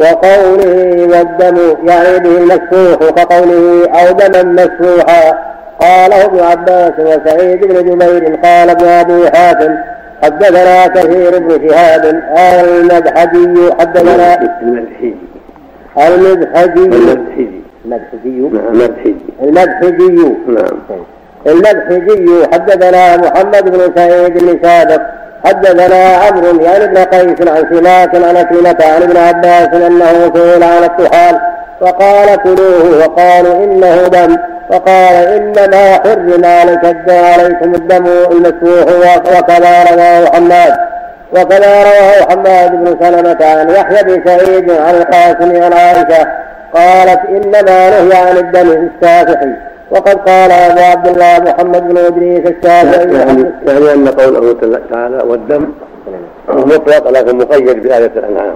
وقوله والدم يعني به المسفوح كقوله أو دما مسفوحا. قاله ابن عباس وسعيد بن جبير قال ابن أبي حاتم حدثنا كثير بن شهاب المدحجي حدثنا المدحجي المدحجي المدحجي المدحجي المدحجي المدحجي نعم. المدحجي حدثنا محمد بن سعيد بن سابق حدثنا عمرو يعني ابن قيس عن سماك عن أكلمة عن ابن عباس أنه سئل عن الطحال فقال كلوه وقالوا إنه دم. فقال إنما حرم عليك عليكم الدم المسفوح وكذا رواه حماد. وكذا رواه حماد بن سلمة عن يحيى بن سعيد عن القاسم عن عائشة قالت إنما نهي عن الدم السافح وقد قال أبو عبد الله محمد بن إدريس الشافعي. يعني, يعني أن قوله تعالى والدم مطلق لكن مقيد بآية الأنعام.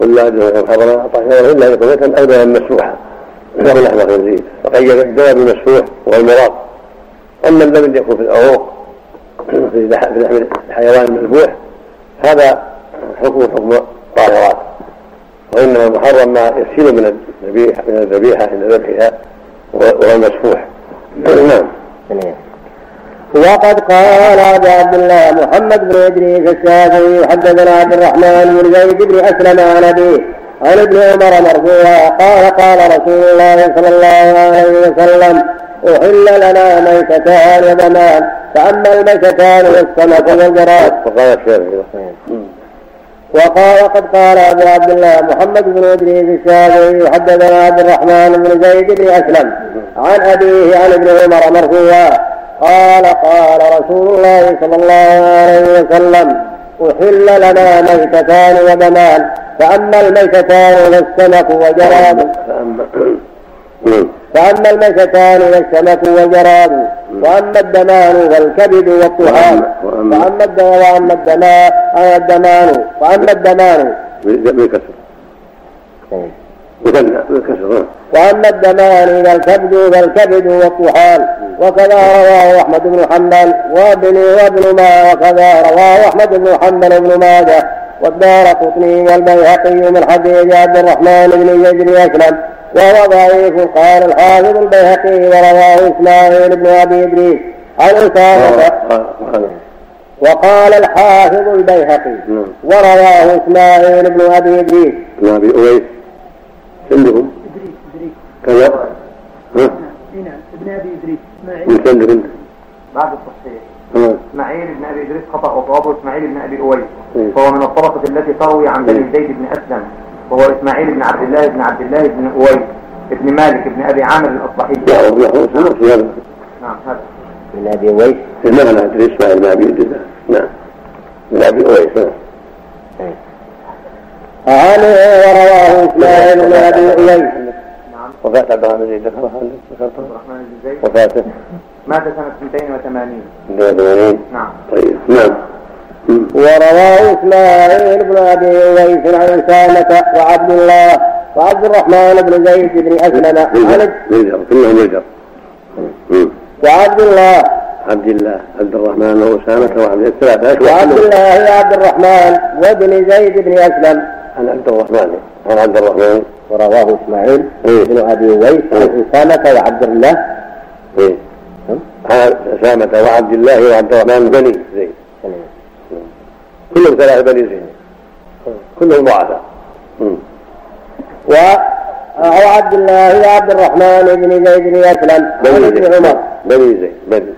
قل لا أدري حضر طاهرا إلا يكون أو دما مسفوحا له لحم خنزير فقيد الدم بالمسفوح وهو المراد أما الدم الذي يكون في العروق في لحم الحيوان المذبوح هذا حكم حكم طاهرات. وإنما محرم ما يسيل من الذبيحة من الذبيحة عند ذبحها. وهو المسفوح. نعم. وقد قال عبد الله محمد بن إدريس الشافعي حدثنا عبد الرحمن بن زيد بن أسلم عن أبيه عن ابن عمر مرفوعا قال قال رسول الله صلى الله عليه وسلم أحل لنا ميتتان ودمان فأما الميتتان والسمك والجراد. فقال الشافعي. وقال قد قال أبو عبد الله محمد بن إدريس الشافعي حدثنا عبد الرحمن بن زيد بن أسلم عن أبيه عن ابن عمر مرفوعا قال قال رسول الله صلى الله عليه وسلم أحل لنا ميتتان ودمان فأما الميتتان والسمك وجراد فأما الميتتان والسمك والجراد وأما الدمان والكبد والطحال وأما وأما الدمان الدمان وأما الدمان بالكسر. بالكسر وأما الدمان والكبد والكبد والطحال. وكذا رواه أحمد بن حنبل. وابن وابن ما وكذا رواه أحمد بن حنبل بن ماجه. والدار قطني والبيهقي من حديث عبد الرحمن بن بن أسلم. وهو ضعيف قال الحافظ البيهقي ورواه إسماعيل بن أبي إدريس. عن أسامة. وقال الحافظ البيهقي نعم. ورواه إسماعيل بن أبي إدريس. بن أبي أويس. عندهم؟ ادريس كذا ها؟ نعم ابن ابي ادريس اسماعيل عندك انت بعد التصحيح. إسماعيل بن أبي إدريس خطأ وصوابه إسماعيل بن أبي أويس. فهو من الطبقة التي تروي عن بني زيد بن أسلم. وهو إسماعيل بن عبد الله بن عبد الله بن أويس ابن مالك بن أبي عامر الأصبحي. نعم هذا. بن أبي أويس. في المعنى إسماعيل بن أبي نعم. بن أبي أويس نعم. عنه ورواه إسماعيل بن أبي أويس. نعم. وفاة عبد الرحمن بن زيد. الرحمن بن زيد. وفاته مات سنة 280 280 نعم. طيب نعم. ورواه إسماعيل بن أبي اويس عن اسامه وعبد الله وعبد الرحمن بن زيد بن أسلم عن كلهم يلجر وعبد الله. عبد الله عبد الرحمن واسامه وعبد الثلاثه وعبد الله عبد الرحمن وابن زيد بن أسلم. عن عبد الرحمن. عن عبد الرحمن. ورواه إسماعيل بن أبي اويس عن اسامه وعبد الله. عن اسامه وعبد الله وعبد الرحمن بني زيد. كلهم ثلاثة بني زيد كلهم ضعفاء و أو عبد الله عبد الرحمن بن زيد بن أسلم. بني زيد. عمر. بني زيد. بني.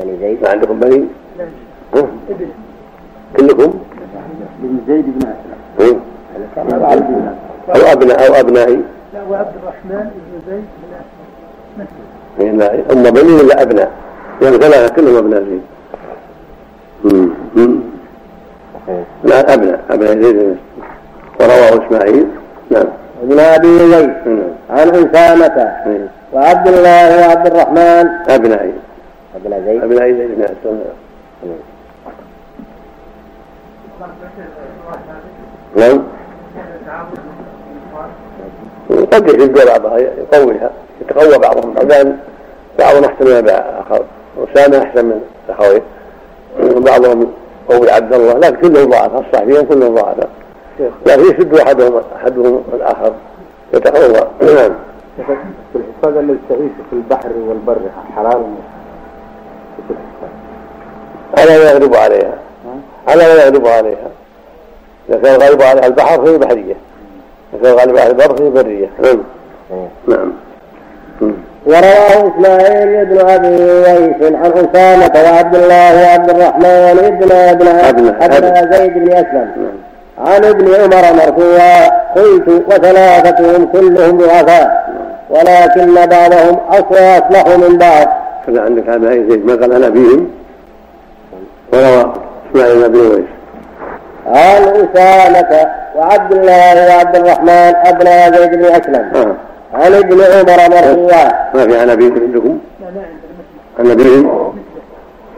بني زيد. ما عندكم بني؟ كلكم؟ بن زيد بن أسلم. أو أبناء أو أبنائي. لا وعبد الرحمن بن زيد بن أسلم. أما بني ولا أبناء؟ يعني ثلاثة كلهم أبناء زيد. لا أبناء أبناء زيد ورواه إسماعيل. نعم. ابن أبي زيد. نعم. عن أسامة نعم. وعبد الله وعبد الرحمن. أبنائي أبناء زيد. أبناء زيد. بن أسلم نعم. قد يحب بعضها يقويها يتقوى بعضهم بعضهم بعضهم أحسن من اخر أسامة أحسن من أخويه. وبعضهم قول عبد الله لكن كلهم ضعفاء الصحفيين كلهم ضعفاء لكن يشد احدهم أحدهم الآخر. يتقوى نعم. في الحفاظ الذي تعيش في البحر والبر حلال على ما يغلب عليها. على ما يغلب عليها. إذا كان غالب عليها البحر فهي بحرية. إذا كان غالب عليها البر فهي برية. نعم. نعم. ورواه إسماعيل بن أبي ويس عن أسامة وعبد الله وعبد الرحمن بن ابن ابن زيد بن أسلم عن ابن عمر مرفوعا قلت وثلاثتهم كلهم ضعفاء ولكن بعضهم اصلح من بعض. هذا عندك هذا زيد ما قال عن أبيهم وروى إسماعيل بن أبي ويس. عن أسامة وعبد الله وعبد الرحمن ابن زيد بن أسلم. عن ابن عمر مرفوعا ما في عن ابيهم عندكم؟ عن ابيهم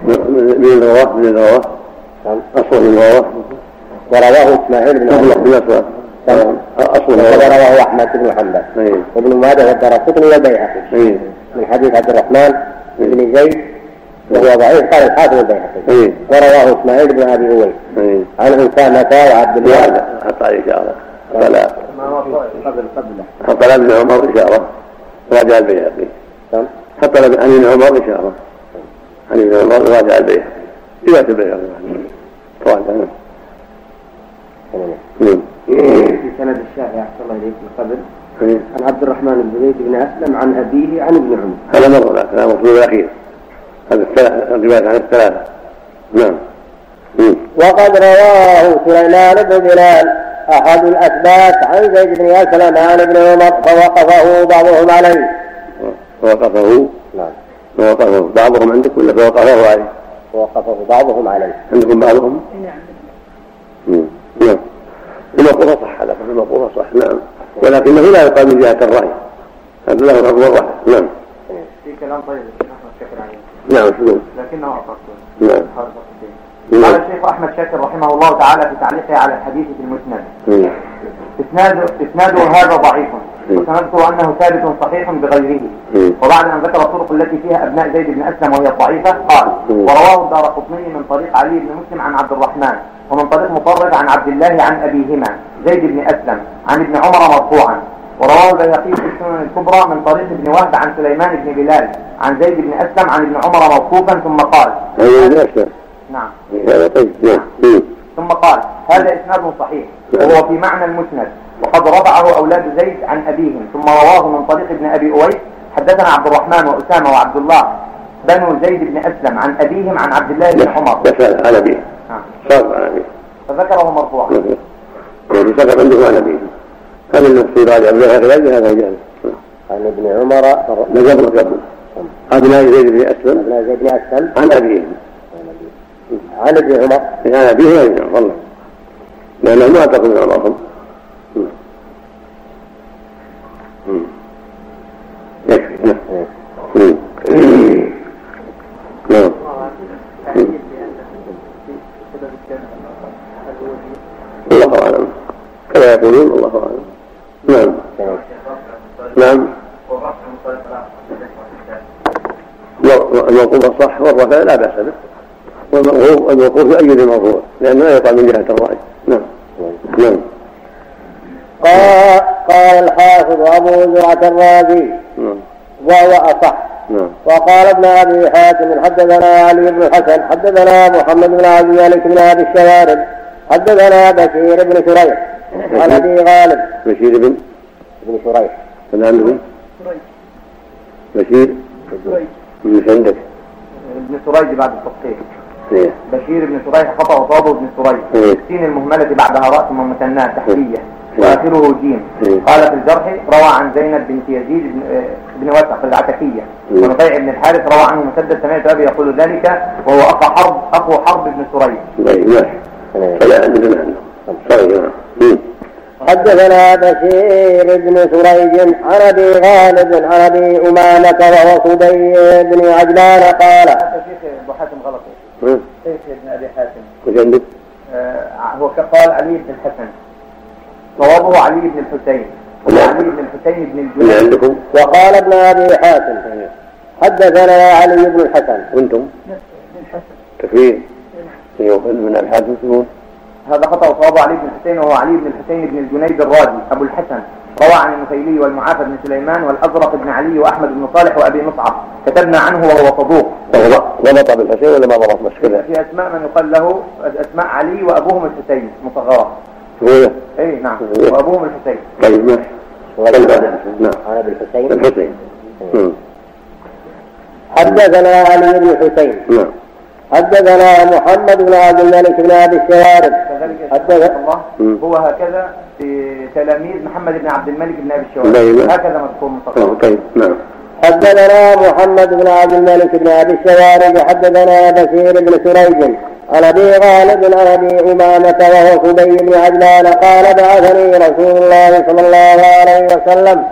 من الرواه من الرواه اصل من الرواه ورواه إسماعيل بن عمر. بن اسود اصل ورواه أحمد بن حنبل. وابن ماجه والدرقطني والبيهقي. من حديث عبد الرحمن بن زيد وهو ضعيف قال الحافظ البيهقي. ورواه إسماعيل بن أبي اويس عن أسامة وعبد الله. فلا. قبل قبله. حتى ابن عمر اشاره راجع البيهقي حتى عن ابن عمر اشاره عن ابن عمر راجع البيهقي روايه البيهقي راجع في سند الشافعي أحسن الله إليك من قبل. عن عبد الرحمن بن زيد بن أسلم عن أبيه عن ابن عمر هذا مر هذا المفروض الأخير. هذا الرواية عن الثلاثة. نعم. وقد رواه سليمان بن بلال أحد الاثبات عن زيد بن اسلم عن ابن عمر فوقفه بعضهم عليه. فوقفه؟ نعم. فوقفه. بعضهم عندك ولا فوقفه عليه؟ فوقفه بعضهم عليه. عندكم بعضهم؟ نعم. نعم. المقولة صح هذا المقولة صح نعم. ولكنه لا يقال من جهة الرأي. هذا له حكم واحد نعم. في كلام طيب نعم شنو؟ لكنه اقصد نعم. قال الشيخ أحمد شاكر رحمه الله تعالى في تعليقه على الحديث في المسند. اسناد إسناده هذا ضعيف. وسنذكر أنه ثابت صحيح بغيره. وبعد أن ذكر الطرق التي فيها أبناء زيد بن أسلم وهي الضعيفه قال ورواه الدار قطني من طريق علي بن مسلم عن عبد الرحمن ومن طريق مطرد عن عبد الله عن أبيهما زيد بن أسلم عن ابن عمر مرفوعا. ورواه البيهقي في السنن الكبرى من طريق ابن وهب عن سليمان بن بلال عن زيد بن أسلم عن ابن عمر موقوفا ثم قال نعم. طيب. نعم. ثم قال هذا إسناد صحيح وهو في معنى المسند. وقد رفعه أولاد زيد عن أبيهم ثم رواه من طريق ابن أبي أويس. حدثنا عبد الرحمن وأسامة وعبد الله بنو زيد بن أسلم عن أبيهم عن عبد الله بن عمر. يسأل عن أبيه. صار عن أبيه. فذكره مرفوعا. يعني سقط عنده عن أبيه. هذا المقصود عبد الله غير هذا الجانب عن ابن عمر نجم قبل أبناء زيد بن أسلم. أبناء زيد بن أسلم. عن أبيهم. عن ابن عمر. عن أبيه وعن عمر لأنه ما تقول من عمرهم يكفي نعم الله أعلم. كما يقولون الله أعلم. نعم. نعم. الموقوف الصح والرفع لا بأس به. والموقوف يؤيد الموضوع لأنه لا يقع من جهة الرأي. نعم. نعم. قال قال الحافظ أبو زرعة الرازي نعم. وهو أصح. نعم. وقال ابن أبي حاتم حدثنا علي بن الحسن حدثنا محمد بن عبد الملك بن أبي الشوارب حدثنا بشير بن شريح. عن أبي غالب. بشير بن بن شريح. من عنده بشير. من عندك ابن سريج بعد التصحيح إيه. بشير بن شريح خطأ وصوابه بن إيه. السين المهملة بعدها راء ثم مثناة تحتية. وآخره جيم. قال في الجرح روى عن زينب بنت يزيد بن وثق العتكية. ونفيع بن الحارث روى عنه مسدد سمعت أبي يقول ذلك وهو اخو حرب اخو حرب بن سريج فلا ادري عنه حدثنا بشير بن سريج عن ابي غالب عن ابي أمامة وهو صدي بن عجلان قال شيخ أبو حاتم غلط. شيخ ابن أبي حاتم؟ وش عندك؟ هو قال علي بن الحسن. صوابه علي بن الحسين. علي بن الحسين بن الجنيد. عندكم؟ وقال ابن أبي حاتم حدثنا علي بن الحسن. وأنتم؟ الحسن. تكفير. من أبي حاتم تكون هذا خطأ وصواب علي بن الحسين وهو علي بن الحسين بن الجنيد الرازي أبو الحسن. روى عن النخيلي والمعافى بن سليمان والأزرق بن علي وأحمد بن صالح وأبي مصعب. كتبنا عنه وهو صدوق. ضبط بالحسين ولا ما ضبط مشكلة في أسماء من يقال له أسماء علي وأبوهم الحسين مصغرة. هو أي نعم. وأبوهم الحسين. طيب ماشي. نعم أنا بالحسين الحسين. حدثنا علي بن حسين. نعم. حدثنا محمد بن عبد الملك بن ابي الشوارب كذلك. هو هكذا في تلاميذ محمد بن عبد الملك بن لا، الشوارب لا. هكذا مذكور آه، طيب نعم. حدثنا محمد بن عبد الملك بن أبي الشوارب حدثنا بشير بن سريج عن أبي غالب عن أبي أمامة وهو صدي بن عجلان قال بعثني رسول الله صلى الله عليه وسلم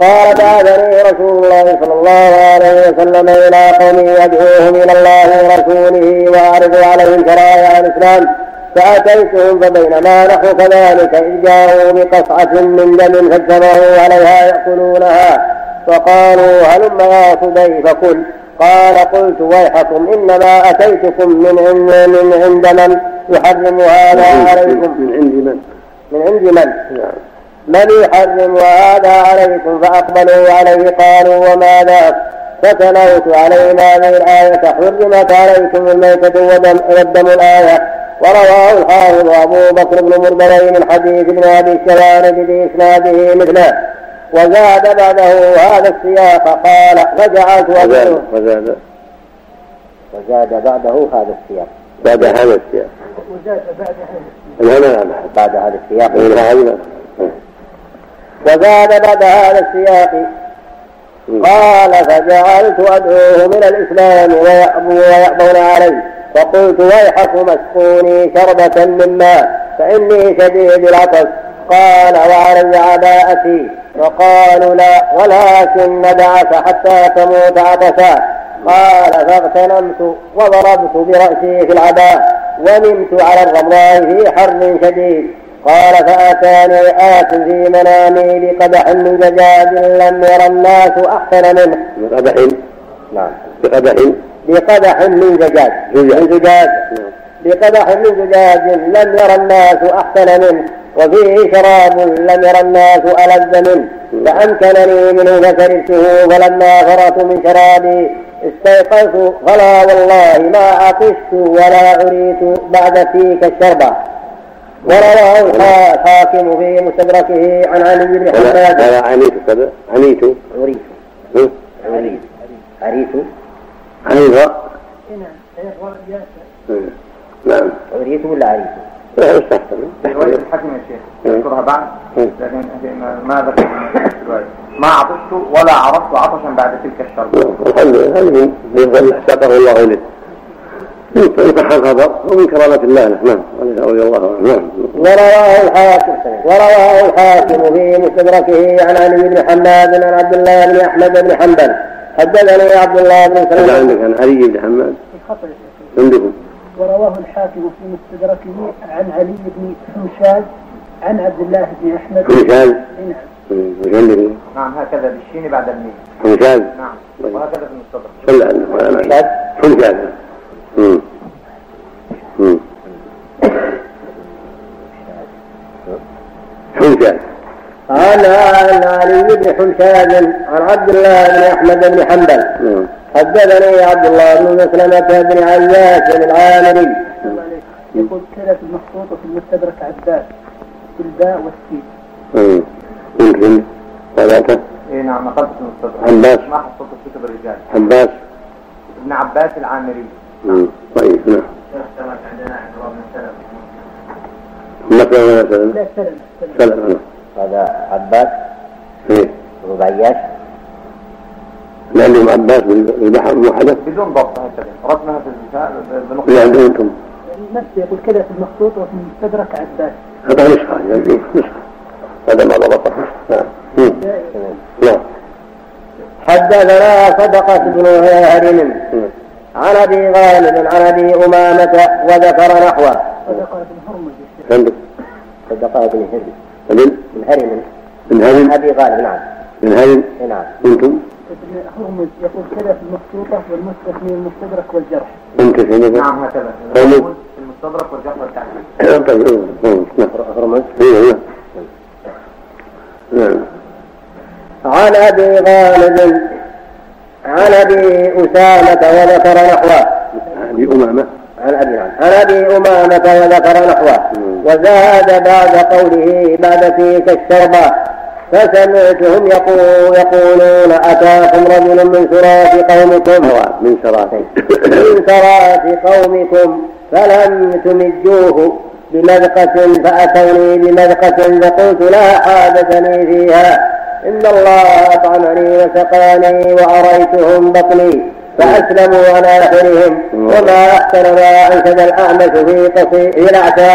قال بعثني رسول الله صلى الله عليه وسلم إلى قوم يدعوهم إلى الله ورسوله واعرض عليهم شرائع الإسلام. فأتيتهم فبينما نحن كذلك إذ جاءوا بقصعة من دم فاجتمعوا عليها يأكلونها. فقالوا هلم يا صبي فكل قال قلت ويحكم إنما أتيتكم من عند من عند من يحرم هذا عليكم؟ من عند من؟ من عند من؟ نعم. من يحرم هذا عليكم فأقبلوا عليه قالوا وما ذاك فتلوت عليهم هذه الآية حرمت عليكم الميتة والدم, الآية. ورواه الحافظ أبو بكر بن مردوي من حديث ابن أبي الشوارب بإسناده مثله. وزاد بعده هذا السياق قال فجعلت وزاد وزاد. وزاد بعده هذا السياق. بعد هذا السياق. وزاد بعد هذا لا لا لا بعد هذا السياق. وزاد بعد هذا السياق. قال فجعلت أدعوهم إلى الإسلام ويأبوا ويأبون علي. فقلت ويحكم اسقوني شربة من ماء فإني شديد العطش. قال وعلي عباءتي. فقالوا لا ولكن ندعك حتى تموت عطشا. قال فاغتنمت وضربت برأسي في العباء. ونمت على الرمضاء في حر شديد. قال فأتاني آت في منامي بقدح من زجاج لم ير الناس أحسن منه. بقدح. نعم. بقدح. بقدح من زجاج من زجاج بقدح من زجاج لم ير الناس أحسن منه. وفيه شراب لم ير الناس ألذ منه. فأمكنني منه فشربته فلما فرغت من شرابي استيقظت. فلا والله ما عطشت ولا أريت بعد تلك الشربة ورواه الحاكم في مستدركه عن علي بن حماد ولا عنيت كذا عنيت. عنيت. هنا سيقرأ ياسر نعم. أريت ولا أريت؟ لا استحسن في رواية الحاكم يا شيخ. يذكرها بعد. لكن ما- ما ذكر ما عطشت ولا عرفت عطشا بعد تلك الشربة الحمد لله. هذه من ساقه الله إليه. الخبر ومن كرامة الله له. نعم. رضي الله عنه. نعم. ورواه الحاكم. ورواه الحاكم في مستدركه عن علي بن حماد عن عبد الله بن أحمد بن حنبل. حدثني عبد الله بن سلمة عندك عن علي بن حماد. الخطأ يا شيخ. عندكم. ورواه الحاكم في مستدركه عن علي بن حمشاد عن عبد الله بن أحمد. حمشاد نعم. وش عندك نعم هكذا بالشين بعد الميم حمشاد نعم وهكذا في المستدرك. حمشاد حمشاد حمشاد عن عن علي بن حمشاد عن عبد الله بن أحمد بن حنبل. حدثني عبد الله بن مسلمة بن عياش العامري. يقول كذا في المخطوط وفي المستدرك عباس بالباء والسين أمم. يمكن ثلاثة. اي نعم نقلت في المستدرك. عباس. ما حصلت في كتب الرجال. عباس. ابن عباس العامري. أمم. طيب نعم. مثلا ولا سلم لا سلم سلم. أنا هذا عباس. بن عياش اللي عندهم عباس بالبحر موحدة بدون ضبط هكذا رسمها في اللي بنقطة. عندهم أنتم. نفسه يقول كذا في المخطوط وفي المستدرك عباس. هذا نسخة يعني نسخة. هذا ما ضبطه نعم. نعم. حدثنا صدقة بن هرم عن أبي غالب عن أبي أمامة وذكر نحوه. صدق بن هرمز يا شيخ. عندك صدقة بن هرم. ابن بن هرم؟ من عن هذه أبي غالب نعم. من هذه نعم. أنتم ابن هرمز يقول كذا في المخطوطة والمستدرك من المستدرك والجرح. نظر نعم هكذا. المستدرك والجعفر التعليم طيب أخرمت نعم نعم عن أبي غالب عن أبي أسامة وذكر نحوه. أبي أمامة. عن أبي عن أبي أمامة وذكر نحوه. وزاد بعد قوله بعد فيك الشربة فسمعتهم يقول يقولون أتاكم رجل من سراة قومكم؟ من سراة من سراة قومكم. فلم تمجوه بمذقة فأتوني بمذقة فقلت لا حاجة لي فيها. إن الله أطعمني وسقاني وأريتهم بطني فأسلموا على آخرهم وما أحسن ما أنشد الأعمش في قصيدة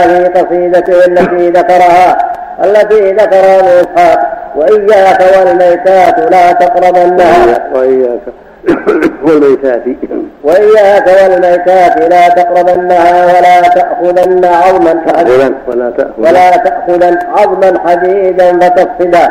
في قصيدته التي ذكرها التي ذكرها إسحاق وإياك والميتات لا تقربنها. وإياك. والميتات وإياك والميتات لا تقربنها ولا تأخذن عظما ولا تأخذن. ولا تأخذن عظما حديدا فتفسدا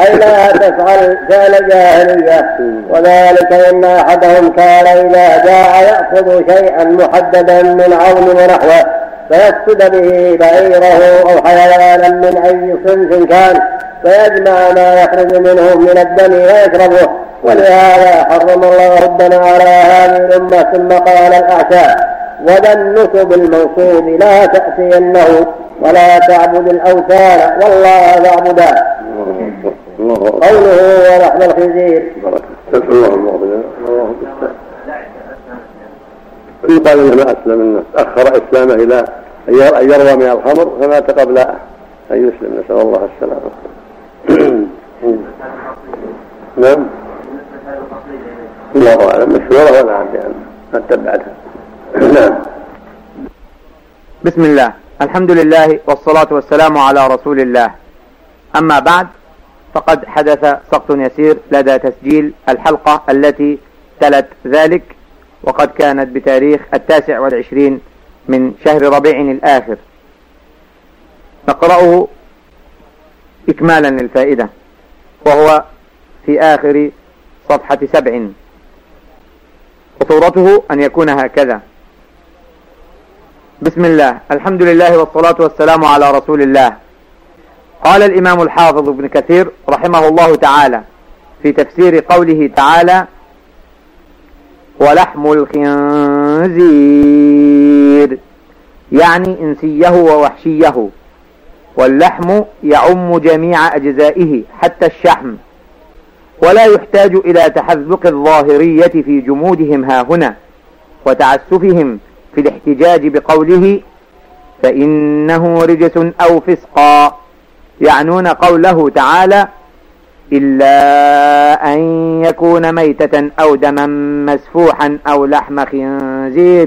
أي لا تفعل فعل جاهلية. وذلك إن أحدهم كان إذا جاء يأخذ شيئا محددا من عظم ونحوه فيفسد به بعيره أو حيوانا من أي صنف كان فيجمع ما يخرج منه من الدم ويشربه. ولهذا حرم الله ربنا على هذه الأمة ثم قال الأعشى وذا النسب المنصوب لا تأتينه ولا تعبد الأوثان والله فاعبدا قوله ولحم الخنزير. يقال انه ما أسلم انه أخر إسلامه إلى أن يروى من الخمر فمات قبل أن يسلم نسأل الله السلامة. نعم. الله أعلم. مشهوره ولا عندي يعني ما تبعتها نعم. بسم الله. الحمد لله والصلاة والسلام على رسول الله. أما بعد فقد حدث سقط يسير لدى تسجيل الحلقة التي تلت ذلك وقد كانت بتاريخ التاسع والعشرين من شهر ربيع الآخر. نقرأه إكمالا للفائدة وهو في آخر صفحة سبع. وصورته أن يكون هكذا. بسم الله. الحمد لله والصلاة والسلام على رسول الله. قال الإمام الحافظ ابن كثير رحمه الله تعالى في تفسير قوله تعالى ولحم الخنزير يعني إنسيه ووحشيه. واللحم يعم جميع أجزائه حتى الشحم. ولا يحتاج إلى تحذق الظاهرية في جمودهم هاهنا وتعسفهم في الاحتجاج بقوله فإنه رجس أو فسقا يعنون قوله تعالى إلا أن يكون ميتة أو دما مسفوحا أو لحم خنزير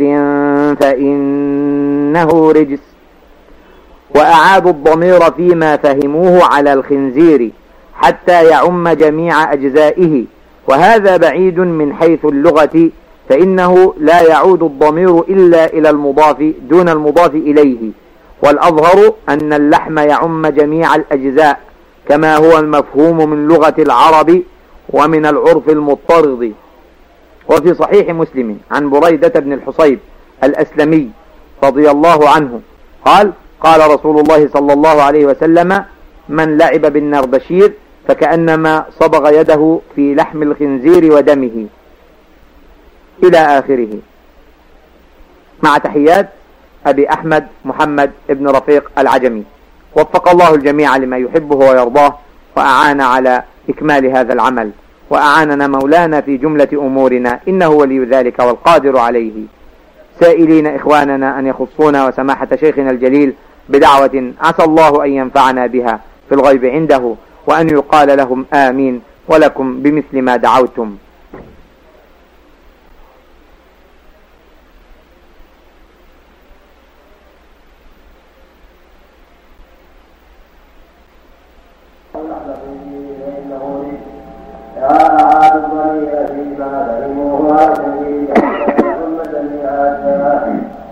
فإنه رجس وأعادوا الضمير فيما فهموه على الخنزير حتى يعم جميع أجزائه. وهذا بعيد من حيث اللغة فإنه لا يعود الضمير إلا إلى المضاف دون المضاف إليه. والأظهر أن اللحم يعم جميع الأجزاء كما هو المفهوم من لغة العرب ومن العرف المضطرد. وفي صحيح مسلم عن بريدة بن الحصيب الأسلمي رضي الله عنه قال قال رسول الله صلى الله عليه وسلم من لعب بالنردشير فكأنما صبغ يده في لحم الخنزير ودمه إلى آخره. مع تحيات أبي أحمد محمد ابن رفيق العجمي. وفق الله الجميع لما يحبه ويرضاه وأعان على إكمال هذا العمل. وأعاننا مولانا في جملة أمورنا إنه ولي ذلك والقادر عليه. سائلين إخواننا أن يخصونا وسماحة شيخنا الجليل بدعوة عسى الله أن ينفعنا بها في الغيب عنده. وأن يقال لهم آمين ولكم بمثل ما دعوتم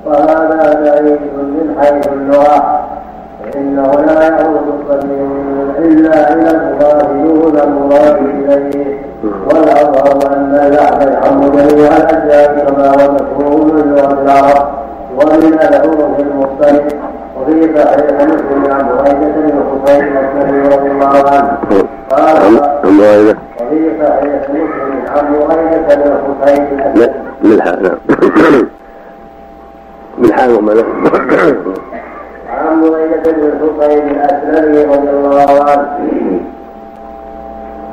وهذا بعيد من حيث اللغة فإنه لا يعود الضمير إلا إلى المضاف دون المضاف إليه جميع الأجزاء كما مفهوم من لغة العرب ومن له في المضطرب وفي صحيح مسلم عن بريدة بن حسين الأسلمي رضي الله عنه. قال وفي صحيح مسلم عن بريدة بن حسين الأسلمي بالحاء نعم بالحاء وماذا؟ عن بريدة بن حسين الأسلمي رضي الله عنه.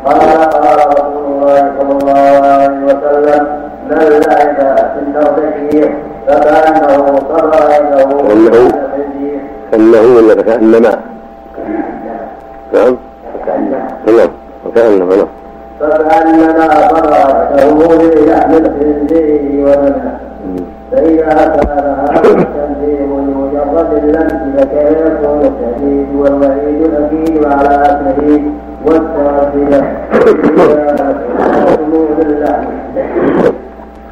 قال قال رسول الله صلى الله عليه وسلم من لعب في النرجسية فكأنه صار عنده إنه كأنه ولا كأنما. نعم. نعم. وكأنما نعم. فكأنما صرعته بلحم الخنزير ودمه فإذا كان هذا التنزيل لمجرد اللمس فكيف يكون التهديد والوعيد الأكيد على أكله والتوفية ثمود اللحم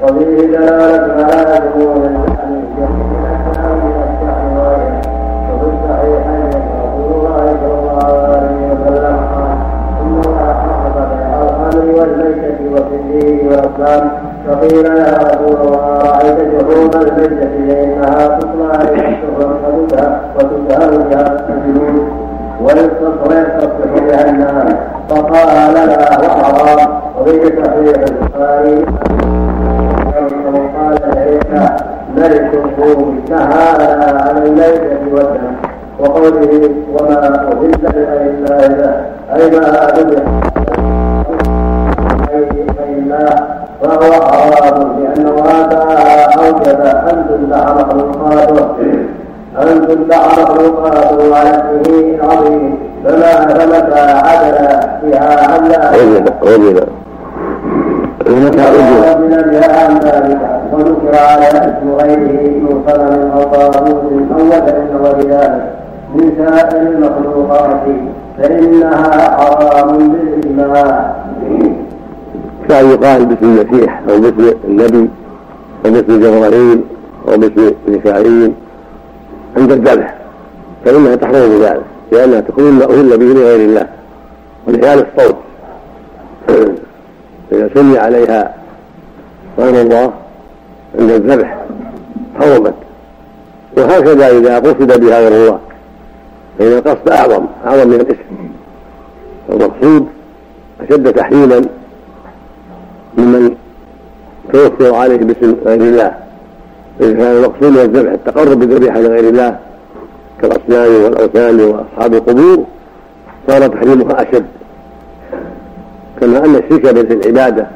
وفيه دلالة على ثمود اللحم الأسلام من الشعر غيره وفي الصحيحين رسول الله صلى الله عليه وسلم قال إن الله بيع الخمر والميتة والخنزير والأسلام فقيل يا رسول الله رأيت جحوم الميتة فإنها تطلع إلى الشهر وتسهل بها الجنود ويستصبح بها الناس فقال لا وحرام وفي صحيح البخاري لعيسى ملك نهانا عن الميتة والدم وقوله وما أهل لغير الله له أي ما الله فهو حرام لأن الله تعالى أوجب أن تذبح مخلوقاته. أن تذبح مخلوقاته على اسمه العظيم. فما فمتى عدل بها عن لا وجد بها عن ذلك. وذكر على اسم غيره من صنم أو طاغوت أو وثن وغيره من سائر المخلوقات فإنها حرام بالإجماع كان يقال باسم المسيح أو باسم النبي أو باسم جبرائيل أو باسم ميكائيل عند الذبح فإنها تحرم بذلك لأنها تكون أهل به لغير الله ولحيال الصوت. إذا سمي عليها غير الله عند الذبح حرمت وهكذا إذا قصد بها غير الله فإن القصد أعظم أعظم من الاسم المقصود أشد تحريما ممن توفر عليه باسم غير الله. إذا كان المقصود من الذبح التقرب بالذبيحة لغير الله كالأصنام والأوثان وأصحاب القبور صار تحريمها أشد. كما أن الشرك في العبادة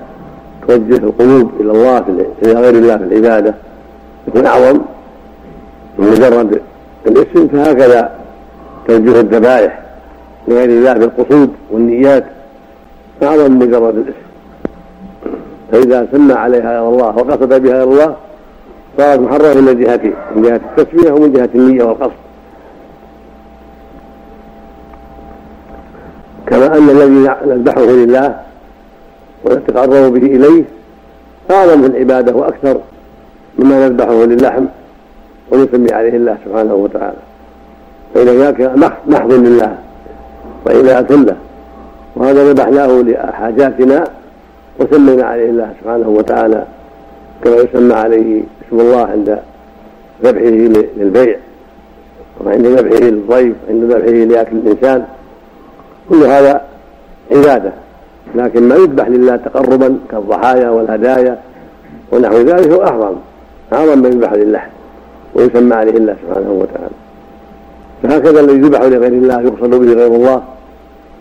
توجه القلوب إلى الله إلى غير الله في العبادة. يكون أعظم من مجرد الاسم فهكذا توجه الذبائح لغير الله بالقصود والنيات أعظم من مجرد الاسم. فإذا سمى عليها غير الله وقصد بها غير الله صارت محرمة من جهتين من جهة التسمية ومن جهة النية والقصد. كما أن الذي نذبحه لله ونتقرب به إليه أعظم في العبادة وأكثر مما نذبحه للحم ونسمي عليه الله سبحانه وتعالى. فإن ذاك محض لله وعناية له وهذا ذبحناه لحاجاتنا وسمينا عليه الله سبحانه وتعالى كما يسمى عليه اسم الله عند ذبحه للبيع وعند ذبحه للضيف عند ذبحه لأكل الإنسان. كل هذا عبادة لكن ما يذبح لله تقربا كالضحايا والهدايا ونحو ذلك هو أعظم أعظم من يذبح لله ويسمى عليه الله سبحانه وتعالى. فهكذا الذي يذبح لغير الله يقصد به غير الله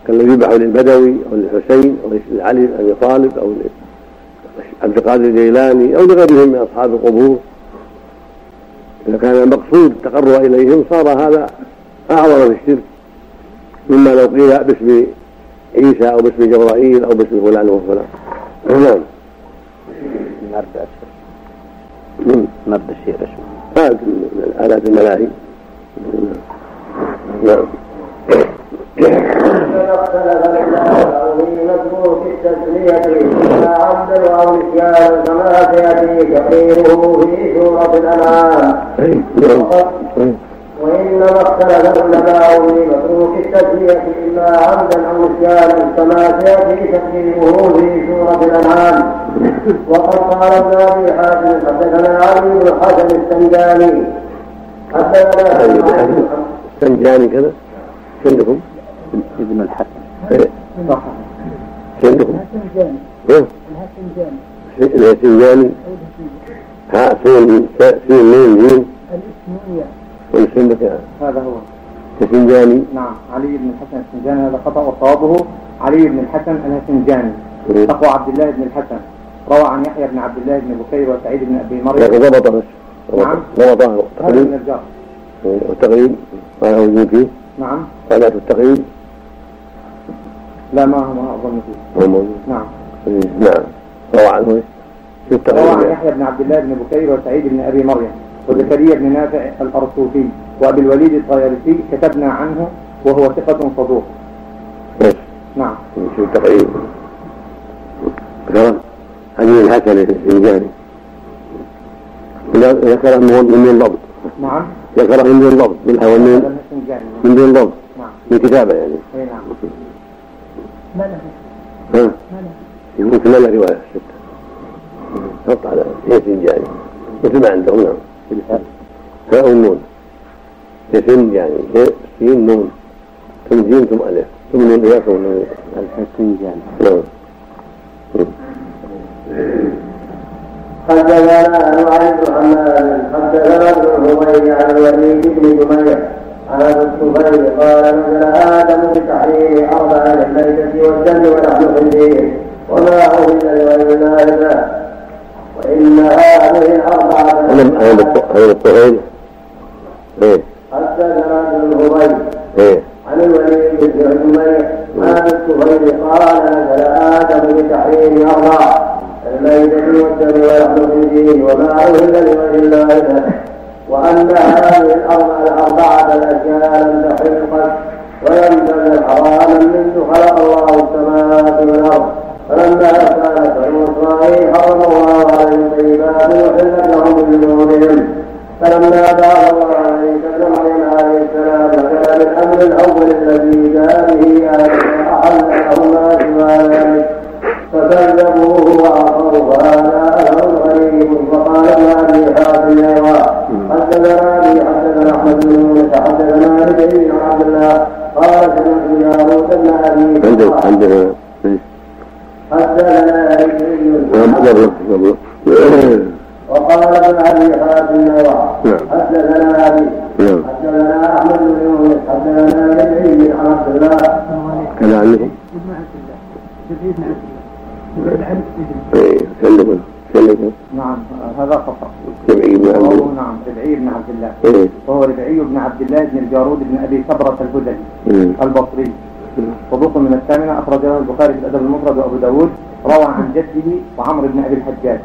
كالذي يذبح للبدوي أو للحسين أو لعلي بن أبي طالب أو عبد القادر الجيلاني أو لغيرهم من أصحاب القبور. إذا كان المقصود التقرب إليهم صار هذا أعظم في الشرك. مما لو قيل باسم عيسى أو باسم جبرائيل أو باسم فلان وفلان نعم. نرد أشهر من نرد الشيء من آلات الملاهي. نعم. في التسمية أو نسيان كما سيأتي تقريره في سورة الأنعام نعم وإنما اختلف العلماء في متروك التسمية إما عمدا أو نسيانا كما سيأتي تقديمه في سورة الأنعام. وقد قال ابن أبي حاتم حدثنا علي بن الحسن السنجاني. حدثنا السنجاني كذا؟ عندكم ابن الحسن. صح عندكم الهسنجاني إيه؟ الهسنجاني السنجاني ها سين سين ميم جيم الإسمية والسنة هذا هو. السنجاني نعم علي بن الحسن السنجاني هذا خطأ وصوابه. علي بن الحسن الهسنجاني. أخو عبد الله بن الحسن. روى عن يحيى بن عبد الله بن بكير وسعيد بن أبي مريم. لكن ضبط بس نعم. ضبط هذا من التقريب الجار والتقريب ما هو موجود فيه؟ نعم. قناة التقريب. لا ما هو ما أظن فيه. هو موجود. نعم. إيه، نعم. روى عنه إيه؟ روى عن يحيى بن عبد الله بن بكير وسعيد بن أبي مريم. وزكريا بن نافع الأرسوطي وأبي الوليد الطيالسي كتبنا عنه وهو ثقة صدوق. بس نعم. في التقريب؟ ذكر علي الحسن السنجاني ذكر من من الضبط. نعم. ذكر من دون ضبط الهسنجاني من دون ضبط نعم. من كتابة يعني. إي نعم. ما له. ها؟ ما له. يمكن لا رواية. ستة حط على هي سنجاني مثل ما عندهم نعم. هاء والنون هي سنجاني هي سين نون. ثم جيم ثم ألف. ثم نون إياك ونون الحسنجاني نعم. حدثنا نعيم بن حماد حدثنا ابن الهبيل عن الوليد بن جميع عن أبي الطفيل قال نزل آدم بتحريم أربع الميتة والدم ولحم الخنزير وما عهد لغير الله. وإن هذه هذا هذا الطهيل إيه؟ حدثنا ابن الهبيل إيه؟ عن الوليد بن جميع عن ابي الطفيل قال نزل آدم بتحريم أربع الميتة والدم ولحم الخنزير وما أهل لغير الله به وأن هذه الأربعة الأربعة الأشياء لم تحل قط وينبغي حراما منذ خلق الله السماوات والأرض. فلما بنو حرم الله عليهم الطيبات وحلت لهم بذنوبهم فلما الله عيسى ابن عليه السلام وكان الأمر الأول الذي جاء به آدم أحل لهم ما سوى ذلك فكذبوه وعصوا وهذا اثر غريب فقال ابن ابي حاتم أيضا حدثنا ابي حدثنا احمد بن يونس حدثنا ربيع بن عبد الله قال سمعت داوود بن ابي نعم قبل قبل وقال ابن ابي حاتم نعم. حدثنا ابي حدثنا احمد بن يونس حدثنا ربيع بن عبد الله كان عندكم ابن عبد الله جبريل بن عبد الله ابن إيه نعم هذا خطأ جمعي بن عبد الله نعم ربعي بن عبد الله وهو ربعي بن عبد الله بن الجارود بن أبي كبرة الهذلي إيه. البصري صدوق من الثامنة أخرج له البخاري في الأدب المفرد وأبو داود روى عن جده وعمرو بن أبي الحجاج.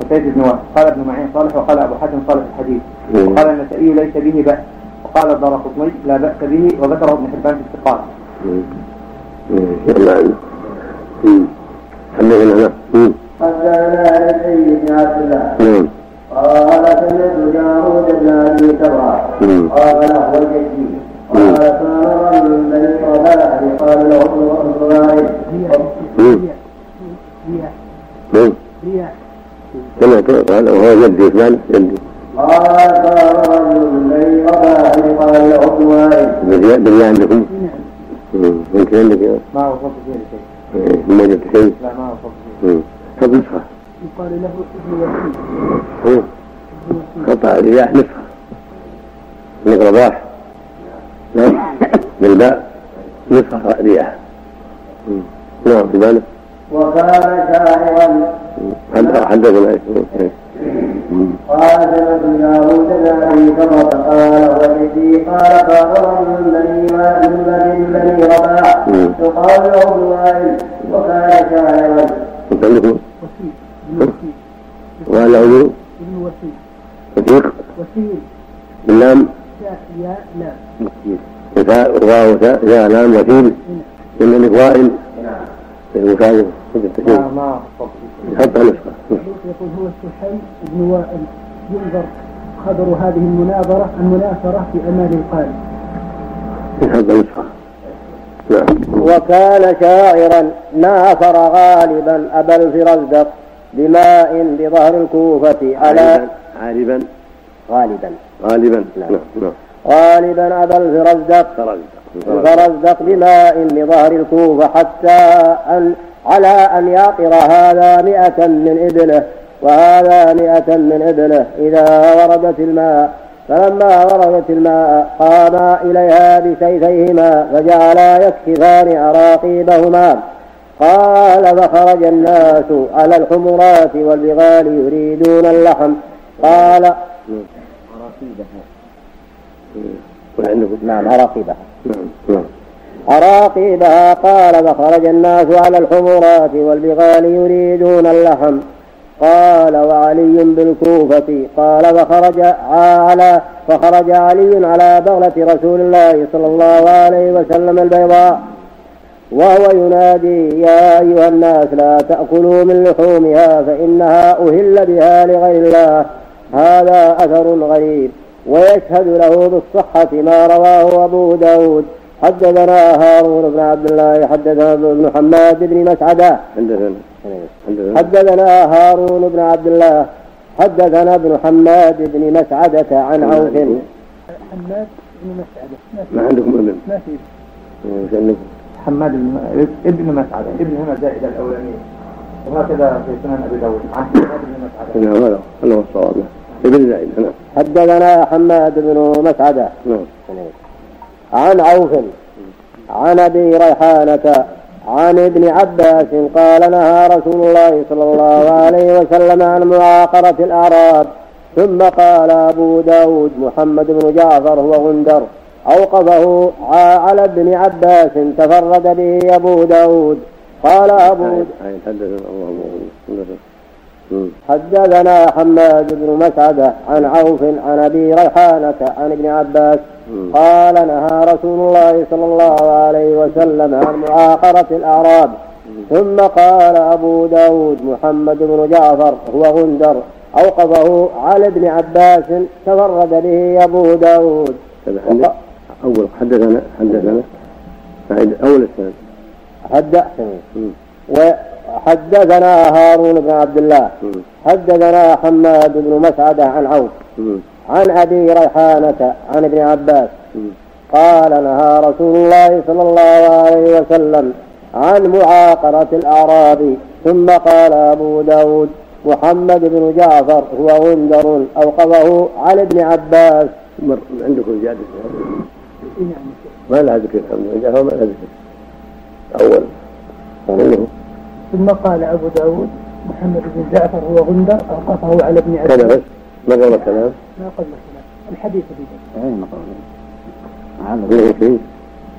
وسيد بن وهب. قال ابن معين صالح وقال أبو حاتم صالح الحديث. وقال النسائي ليس به بأس. وقال الدار قطني لا بأس به. وذكره ابن حبان في الثقات. حدثنا. حدثنا ربيع بن عبد الله قال سمعت داوود بن أبي مم. قال هو جدي قال كان رجل من بني رباح قال له ابن. رياء مم. رياء سمعت قال وهو جدي فلان جدي قال كان رجل من بني رباح قال له ابن بالله بالله عندكم نعم. يمكن عندك ما وصلت شيء إيه، ما جبت شيء لا ما وصلت مم. خذ نسخة يقال له ابن. ابن وكيل قطع الرياح نسخة من رباح نعم بالباء نسخة رياح. مم. نعم في بالك وكان شاعرا. إيه. إيه. مم. قال سمعت داوود بن ابي كبرى قال هو جدي قال رجل من بني من بني رباح. يقال له ابن وائل. وكان شاعرا. عندكم وكيل ابن وهل وكيل وثيق وكيل باللام. ياء ياء لا وفاء وفاء وثاء يا لام وثيل من وائل المكاذب ما حتى نسخة يقول هو سحيل بن وائل ينظر خبر هذه المناظرة المناثرة في أمال القارئ. هذا نسخة. وكان شاعرا ناثر غالبا أبا الفرزدق بماء بظهر الكوفة على غالبا غالبا غالبا نعم نعم غالبا أبا الفرزدق. الفرزدق. بماء بظهر الكوفة حتى أن على أن يعقر هذا مئة من إبله وهذا مئة من إبله إذا وردت الماء. فلما وردت الماء قاما إليها بسيفيهما فجعلا يكشفان أراقيبهما. قال فخرج الناس على الحمرات والبغال يريدون اللحم. قال أراقيبها نعم أراقيبها نعم نعم. أراقيبها قال فخرج الناس على الحمرات والبغال يريدون اللحم. قال وعلي بالكوفة. قال فخرج على فخرج علي على بغلة رسول الله صلى الله عليه وسلم البيضاء وهو ينادي يا أيها الناس لا تأكلوا من لحومها فإنها أهل بها لغير الله. هذا أثر غريب. ويشهد له بالصحة ما رواه أبو داود. حدثنا هارون بن عبد الله حدثنا ابن حماد بن مسعدة حدثنا حدثنا. هارون بن عبد الله حدثنا ابن حماد بن مسعدة عن عوف. حماد بن مسعدة ما عندكم ابن. ما في. عندكم؟ حماد ابن مسعدة ابن هنا زائدة الأولانية. وهكذا في سنن أبي داود. عن حماد بن مسعدة نعم هذا هو الصواب ابن زائد نعم حدثنا حماد بن مسعدة نعم عن عوف عن ابي ريحانة عن ابن عباس قال نهى رسول الله صلى الله عليه وسلم عن معاقرة الأعراب ثم قال أبو داود محمد بن جعفر هو غندر أوقفه على ابن عباس تفرد به أبو داود قال أبو حدثنا حماد بن مسعدة عن عوف عن أبي ريحانة عن ابن عباس قال نهى رسول الله صلى الله عليه وسلم عن معاقرة الأعراب. ثم قال أبو داود محمد بن جعفر هو غندر أوقفه على ابن عباس تفرد به أبو داود. أول حدثنا حدثنا أول السنة حد وحدثنا هارون بن عبد الله. حدثنا حماد بن مسعدة عن عوف. عن أبي ريحانة عن ابن عباس. قال نهى رسول الله صلى الله عليه وسلم عن معاقرة الأعراب ثم قال أبو داود محمد بن جعفر هو غندر أوقفه عن ابن عباس. مر عندكم زيادة. ما لها ذكر الحمد لله ما لها ذكر. أول. ثم قال أبو داود محمد بن جعفر هو غندر أوقفه على ابن عباس كذا بس. ما قبل الكلام؟ ما قبل الكلام. الحديث في أين ما عندك شيء؟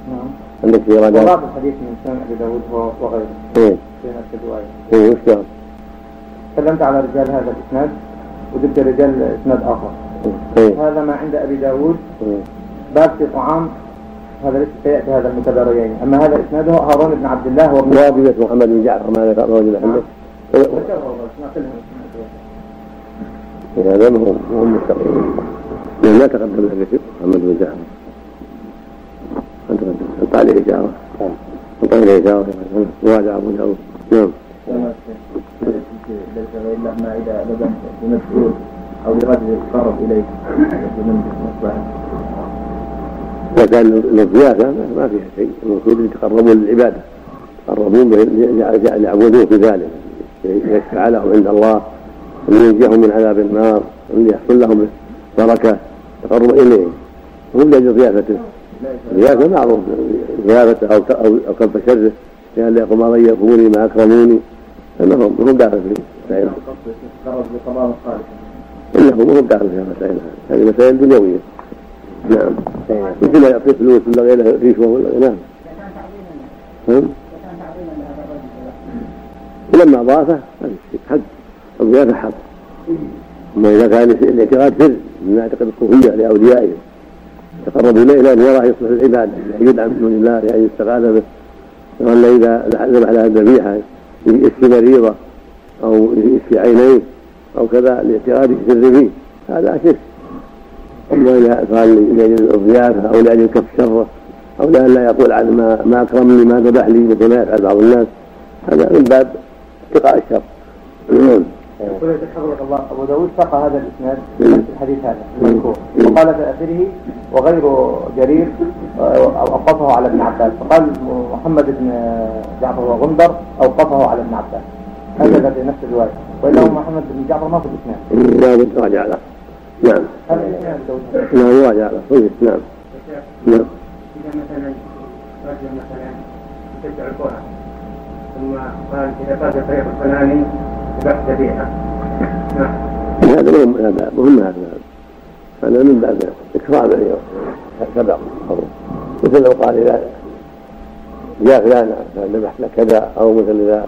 نعم. عندك رجع؟ وراب الحديث من سنن أبي داود وغيره. إيه. في نفس الرواية. إيه وش قال؟ تكلمت على رجال هذا الإسناد وجبت رجال إسناد آخر. إيه. هذا ما عند أبي داود. إيه. باب في طعام هذا لسه سيأتي هذا المتبريين أما هذا إسناده هارون بن عبد الله وابن وابية محمد بن جعفر ما ذكر موجود عندك هذا ما هو ما هو مستقيم ما تقدم لك شيء محمد بن جعفر. ما تقدم حط عليه إشارة. حط عليه إشارة. وهذا أبو داود. نعم. ليس غير له ما اذا لبن بمسؤول أو لرجل يتقرب مصلحه إذا كان للضيافة ما فيها شيء. المقصود يتقربون للعبادة. يتقربون يعبدوه في ذلك. يشفع لهم عند الله وينجيهم من عذاب النار ويحصل لهم بركة تقرب إليه هم لأجل ضيافته ضيافة معروف ضيافته أو أو كف شره. لأن يقول ما ضيفوني ما أكرموني. فإنهم هم داخل في مسائل. إنهم هم داخل في مسائل. هذه مسائل دنيوية. نعم. مثل يعطيه فلوس ولا غيره رشوة ولا نعم نعم. ولما ضافه هذا حق الضيافة حق أما إذا كان الاعتقاد سر من يعتقد الصوفية لأوليائهم تقربوا إليه لأن يراه يصلح العبادة يدعم من دون الله يعني يستغاث به. وأن إذا ذبح لها الذبيحة يشفي مريضة أو يشفي عينيه أو كذا لاعتقاد سر فيه هذا شرك اما اذا قال لاجل الضيافه أو لاجل كف شره. أو لا يقول عن ما ما أكرمني ما ذبح لي مثل ما يفعل بعض الناس. هذا من باب اتقاء الشر. نعم يقول حفظك الله أبو داود ساق هذا الإسناد الحديث هذا المذكور. وقال في آخره وغير جرير آه، أوقفه على ابن عباس. فقال محمد بن جعفر وغندر أوقفه على ابن عباس. هذا في نفس الرواية. والا محمد بن جعفر ما في الإسناد. لا بد راجع له. نعم. نعم راجع له كويس نعم نعم. اذا مثلا رجل مثلا يشجع الكره ثم قال اذا فاز الفريق الفلاني بحث بها نعم. هذا مهم هذا مهم هذا هذا من باب إكرام سبق مثل لو قال إذا جاء فلان ذبحت كذا أو مثل إذا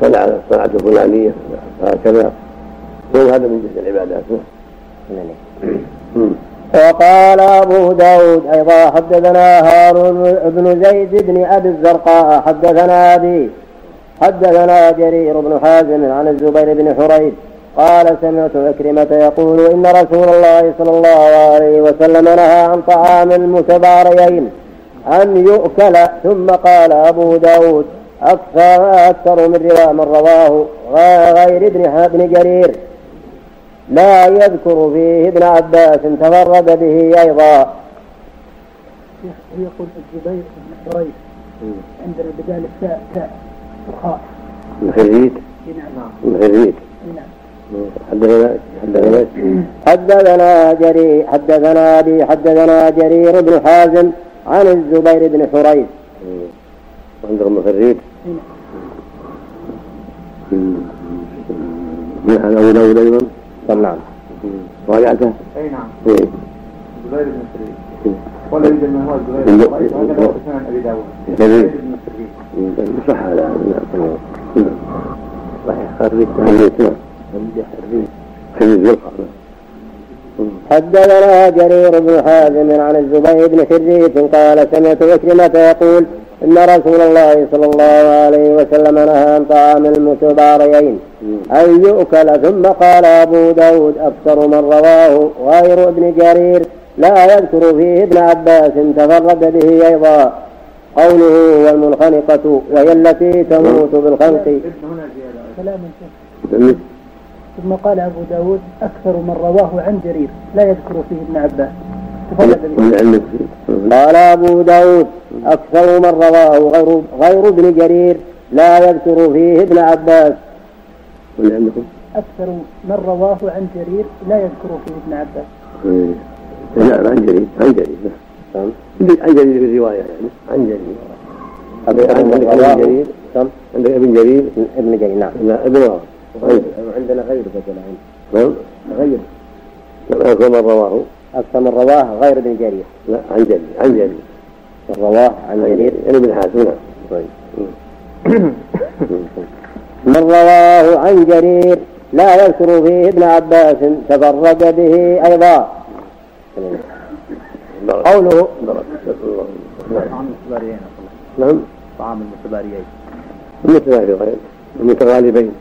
صنع الصنعة الفلانية هكذا. كل هذا من جنس العبادات. وقال أبو داود أيضا حدثنا هارون بن زيد بن أبي الزرقاء حدثنا أبي حدثنا جرير بن حازم عن الزبير بن حريث قال سمعت عكرمة يقول إن رسول الله صلى الله عليه وسلم نهى عن طعام المتباريين أن يؤكل ثم قال أبو داود أكثر أكثر من رواء من رواه غير ابن ابن جرير. لا يذكر فيه ابن عباس تفرد به أيضا. يقول الزبير بن حريث عندنا بدال التاء تاء الخاء. الخريج نعم. الخريج نعم. حدثنا حدثنا حدثنا جرير حدثنا ابي حدثنا جرير بن حازم عن الزبير بن حريث. عندهم الخريج نعم. أبو داود أيضا نعم. راجعته أي نعم. الزبير بن حريث ولا يوجد من هو الزبير بن حريث هذا هو أبي داود. الزبير بن حريث صح هذا. نعم صحيح. خريج. خريج. حدثنا جرير بن حازم عن الزبير بن خريج قال سمعت عكرمة يقول إن رسول الله صلى الله عليه وسلم نهى عن طعام المتباريين أن يؤكل ثم قال أبو داود أكثر من رواه غير ابن جرير لا يذكر فيه ابن عباس تفرد به أيضا. قوله والمنخنقة وهي التي تموت بالخنق كلام ثم قال أبو داود أكثر من رواه عن جرير لا يذكر فيه ابن عباس. قال أبو داود أكثر من رواه غير, غير ابن جرير لا يذكر فيه ابن عباس. أكثر من رواه عن جرير لا يذكر فيه ابن عباس. نعم عن جرير عن جرير. نعم عن جرير في الرواية يعني عن جرير. عندك ابن جرير عندك ابن جرير. ابن جرير نعم. لا ابن وهب عندنا غير بدل نعم غير. أكثر من رواه. أكثر من رواه غير ابن جرير. لا عن جرير عن جرير. من رواه عن جرير. يعني ابن حاتم. نعم. طيب. من رواه عن جرير لا يذكر فيه ابن عباس تفرد به أيضا. قوله نعم. طعام المتباريين المتباريين المتغالبين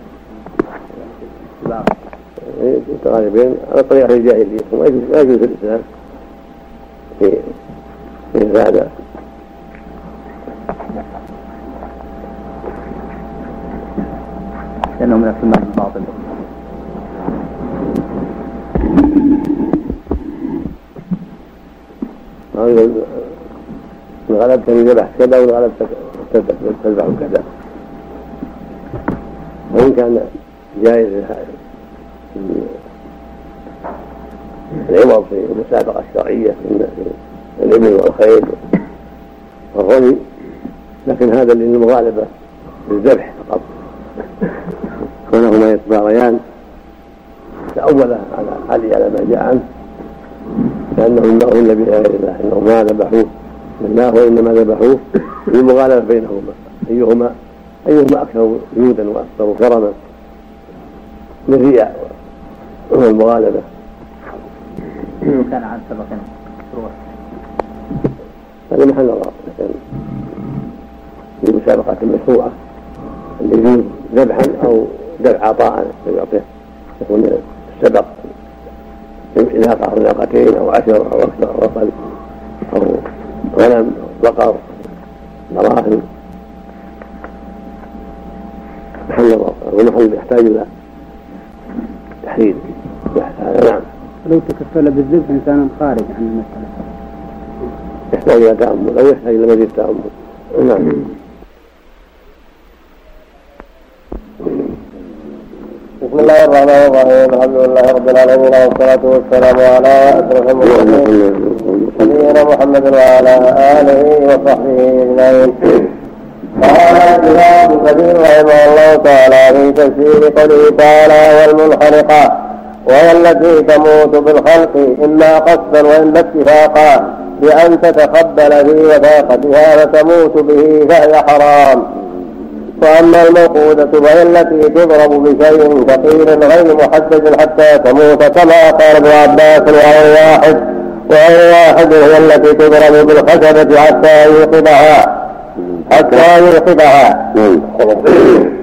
متغالبين على طريقة الجاهلية وما يجوز الإسلام في في هذا. لأنه من السنة الباطل غلبتني ذبح كذا وغلبتك تذبح كذا. وإن كان جائز العوض في المسابقة الشرعية من الإبل والخيل والرمي. لكن هذا للمغالبة بالذبح فقط. كونهما يتباريان تأول على علي على ما جاء عنه. لأنهم ينبغون بغير الله أنهم ما ذبحوه لله وإنما ذبحوه؟ للمغالبة بينهما. أيهما أيهما أكثر جودا وأكثر كرما. للرياء والمغالبة كان عن سبق هذا محل لكن في مسابقة مشروعة اللي يجوز ذبحا أو ذبح عطاء يعطيه. يكون السبق. ناقة أو ناقتين أو عشر أو أكثر أو أقل. أو غنم أو بقر. دراهم محل والمحل يحتاج إلى تحديد نعم. لو تكفل بالذبح إنسان خارج عن المسألة. يحتاج إلى تأمل أو يحتاج إلى مزيد تأمل. نعم. بسم الله الرحمن الرحيم. الحمد لله رب العالمين والصلاة والسلام على أشرف المرسلين نبينا محمد وعلى آله وصحبه أجمعين. قال الإمام كثير رحمه الله تعالى في تفسير قوله تعالى والمنخنقة وهي التي تموت بالخلق إما قصدا وإما اتفاقا بأن تتقبل في وثاقتها فتموت به فهي حرام. وأما الموقودة فهي التي تضرب بشيء ثقيل غير محدد حتى تموت كما قال ابن عباس وهو واحد وهو واحد هي التي تضرب بالخشبة حتى يوقظها حتى يوقظها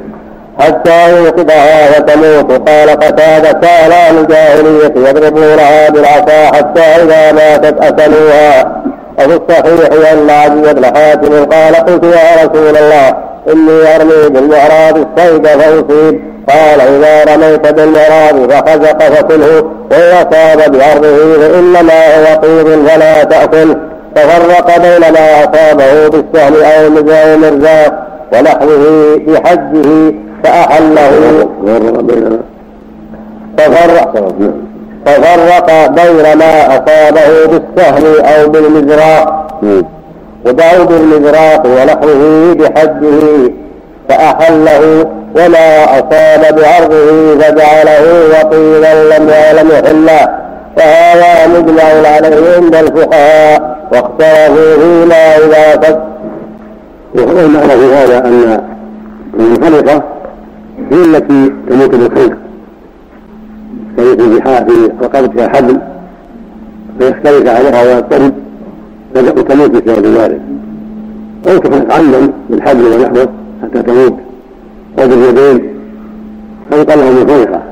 حتى يوقظها وتموت. قال قتادة أهل الجاهلية يضربونها بالعصا حتى إذا ماتت أكلوها وفي الصحيح أن عدي بن حاتم قال قلت يا رسول الله إني أرمي بالمعراض الصيد فأصيب. قال إذا رميت بالمعراض فخزق فكله وإن أصاب بأرضه فإنما هو قيد فلا تأكل. ففرق بين ما أصابه بالسهم أو مرزاق ونحوه بحجه. فأحله ففرق ففرق بين ما أصابه بالسهم أو بالمزراق. وداود المزراق ونحوه بحجه فأحله وما أصاب بعرضه فجعله وقيلا لم يعلم يحله فهذا مجمع عليه عند الفقهاء واختلفوا فيما إذا فك والمعنى في هذا أن المنخلقة هي التي تموت بالخلق تموت في رقبتها حبل فيختلف عليها ويضطرب وتموت بسبب ذلك أو تخلق عمدا بالحبل ونحوه حتى تموت. أو باليدين خلق له من خلقه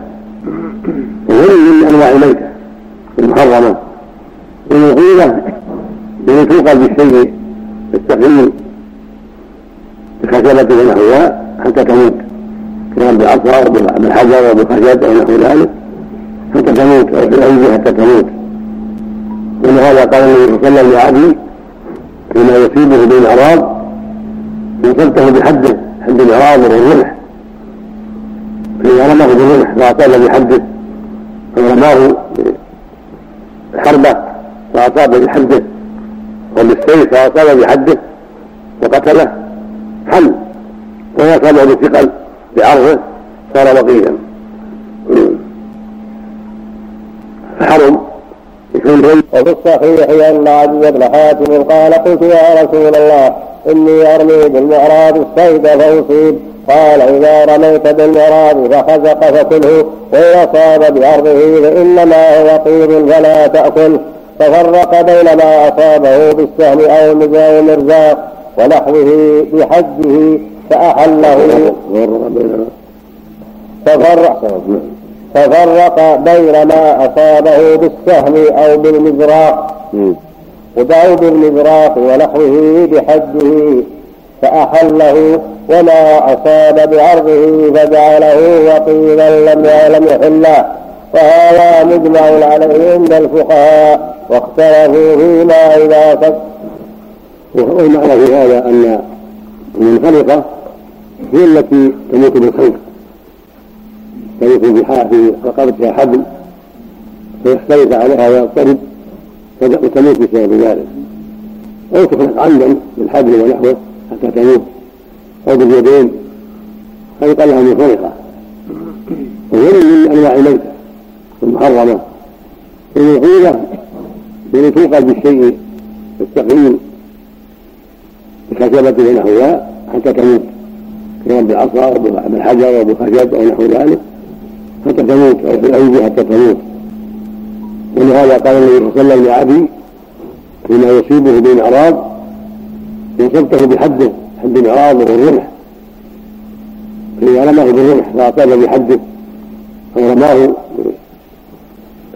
وغير من أنواع الميتة المحرمة. والمغيرة بأن توقع بالشيء الثقيل بخشبة ونحوها حتى تموت. كما بالعصا وبالحجر وبالخشب أو نحو ذلك حتى تموت أو بالأيدي حتى تموت. ولهذا قال النبي صلى الله عليه وسلم لعبدي فيما يصيبه بالإعراض نصبته بحده حد الإعراض وهو الرمح. فاذا رماه بالرمح فاصاب بحده. أو رماه بحربة فاصاب بحده. وبالسيف فاصاب بحده. وقتله حل. وما أصابه بثقل. بعرضه صار وقيلا فحرم وفي الصحيح أن عدي بن حاتم قال قلت يا رسول الله إني أرمي بالمعراض الصيد فأصيب. قال إذا رميت بالمعراض فخزق فكله وإن أصاب بأرضه فإنما هو طيب فلا تأكل. ففرق بين ما أصابه بالسهم أو مرزاق ونحوه بحجه فأحله ففرق ففرق بين ما أصابه بالسهم أو بالمزراق. وداود بالمزراق ونحوه بحجه فأحله وما أصاب بعرضه فجعله وقيلا لم يعلم يحله وهذا مجمع عليه عند الفقهاء واختلفوا فيما إذا فك والمعنى في هذا أن المنخلقة هي التي تموت بالخلق فيكون في رقبتها حبل. فيختلف عليها ويضطرب وتموت بسبب ذلك. أو تخلق عمدا بالحبل ونحوه حتى تموت. أو باليدين. خلق لها من خلقه وغير من أنواع الميتة المحرمة. الموقوفة بأن توقع بالشيء الثقيل بخشبة ونحوها حتى تموت. كما بالعصا وبالحجر وبالخشب أو نحو ذلك حتى تموت أو في حتى تموت. ولهذا قال النبي صلى الله عليه وسلم لعبي فيما يصيبه بالإعراض نصبته بحده حد الإعراض وهو الرمح. فإذا رماه بالرمح فأصاب بحده. أو رماه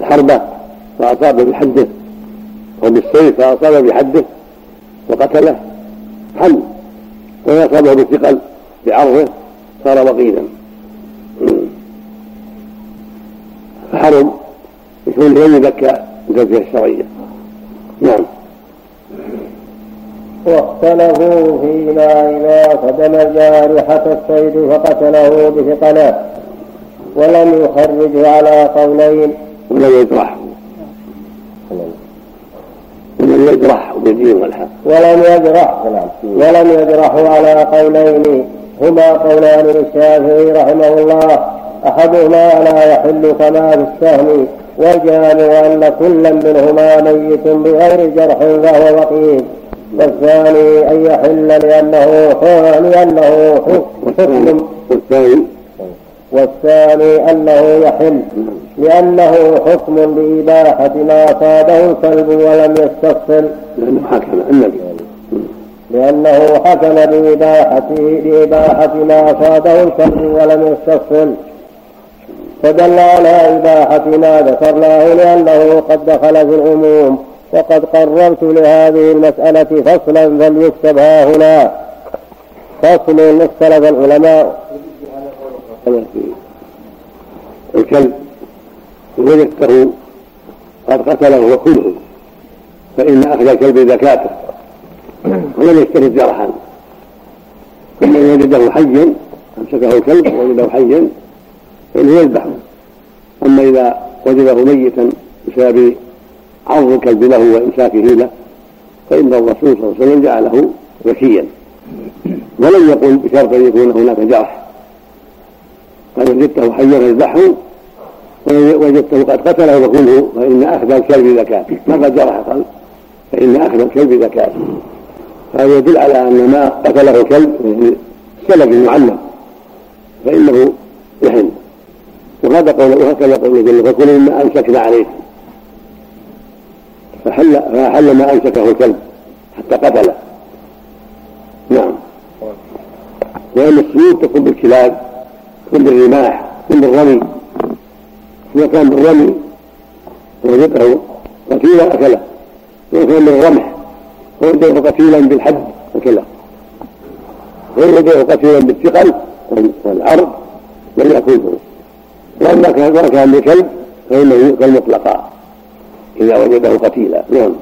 حربة فأصاب بحده. أو بالسيف فأصاب بحده. وقتله حل. وإن أصابه بالثقل بعرضه صار وقيدا فحرم يكون لم يذكى بزوجته الشرعية. نعم. واختلفوا فيما إذا قدم الجارحة الصيد فقتله بثقله ولم يخرجه على قولين. ولم يجرحه ولم يجرح بالدين والحق. ولم يجرح ولم يجرحوا على قولين. هما قولان للشافعي رحمه الله. أحدهما لا يحل كما في السهم والجامع أن كلا منهما ميت بغير جرح فهو وقيد والثاني أن يحل لأنه لأنه حكم. والثاني؟ والثاني أنه يحل لأنه حكم بإباحة ما صاده الكلب ولم يستفصل. لأنه حكم النبي. لأنه حكم بإباحته بإباحة ما صاده الكلب ولم يستفصل. فدل على إباحة ما ذكرناه لأنه قد دخل في العموم وقد قررت لهذه المسألة فصلا فليكتب ها هنا. فصل اختلف العلماء. الكلب وجدته قد قتله وكله فإن أخذ الكلب زكاته. ولم يشتري جرحا. ومن وجده حيا أمسكه الكلب وجده حيا فإنه يذبحه. أما إذا وجده ميتا بسبب عرض الكلب له وإمساكه له فإن الرسول صلى الله عليه وسلم جعله زكيا ولم يقل بشرط أن يكون هناك جرح. قد وجدته حيا فاذبحه وجدته قد قتله فكله فإن أخذ الكلب زكاة. ما قد جرح قلب فإن أخذ الكلب زكاة. هذا يدل على أن ما قتله الكلب سلب معلم فإنه يحل. وهذا قول وهكذا قوله جل فكلوا مما أمسكنا عليكم فحل فحل ما أمسكه الكلب حتى قتله. نعم. وأن السيوف تكون بالكلاب تكون بالرماح تكون بالرمي. إذا كان بالرمي وجده قتيلا أكله وإذا كان بالرمح وجده قتيلا بالحد أكله وجده قتيلا بالثقل والعرض لم يأكله وأما كان بكلب فإنه يؤكل مطلقا إذا وجده قتيلا. نعم.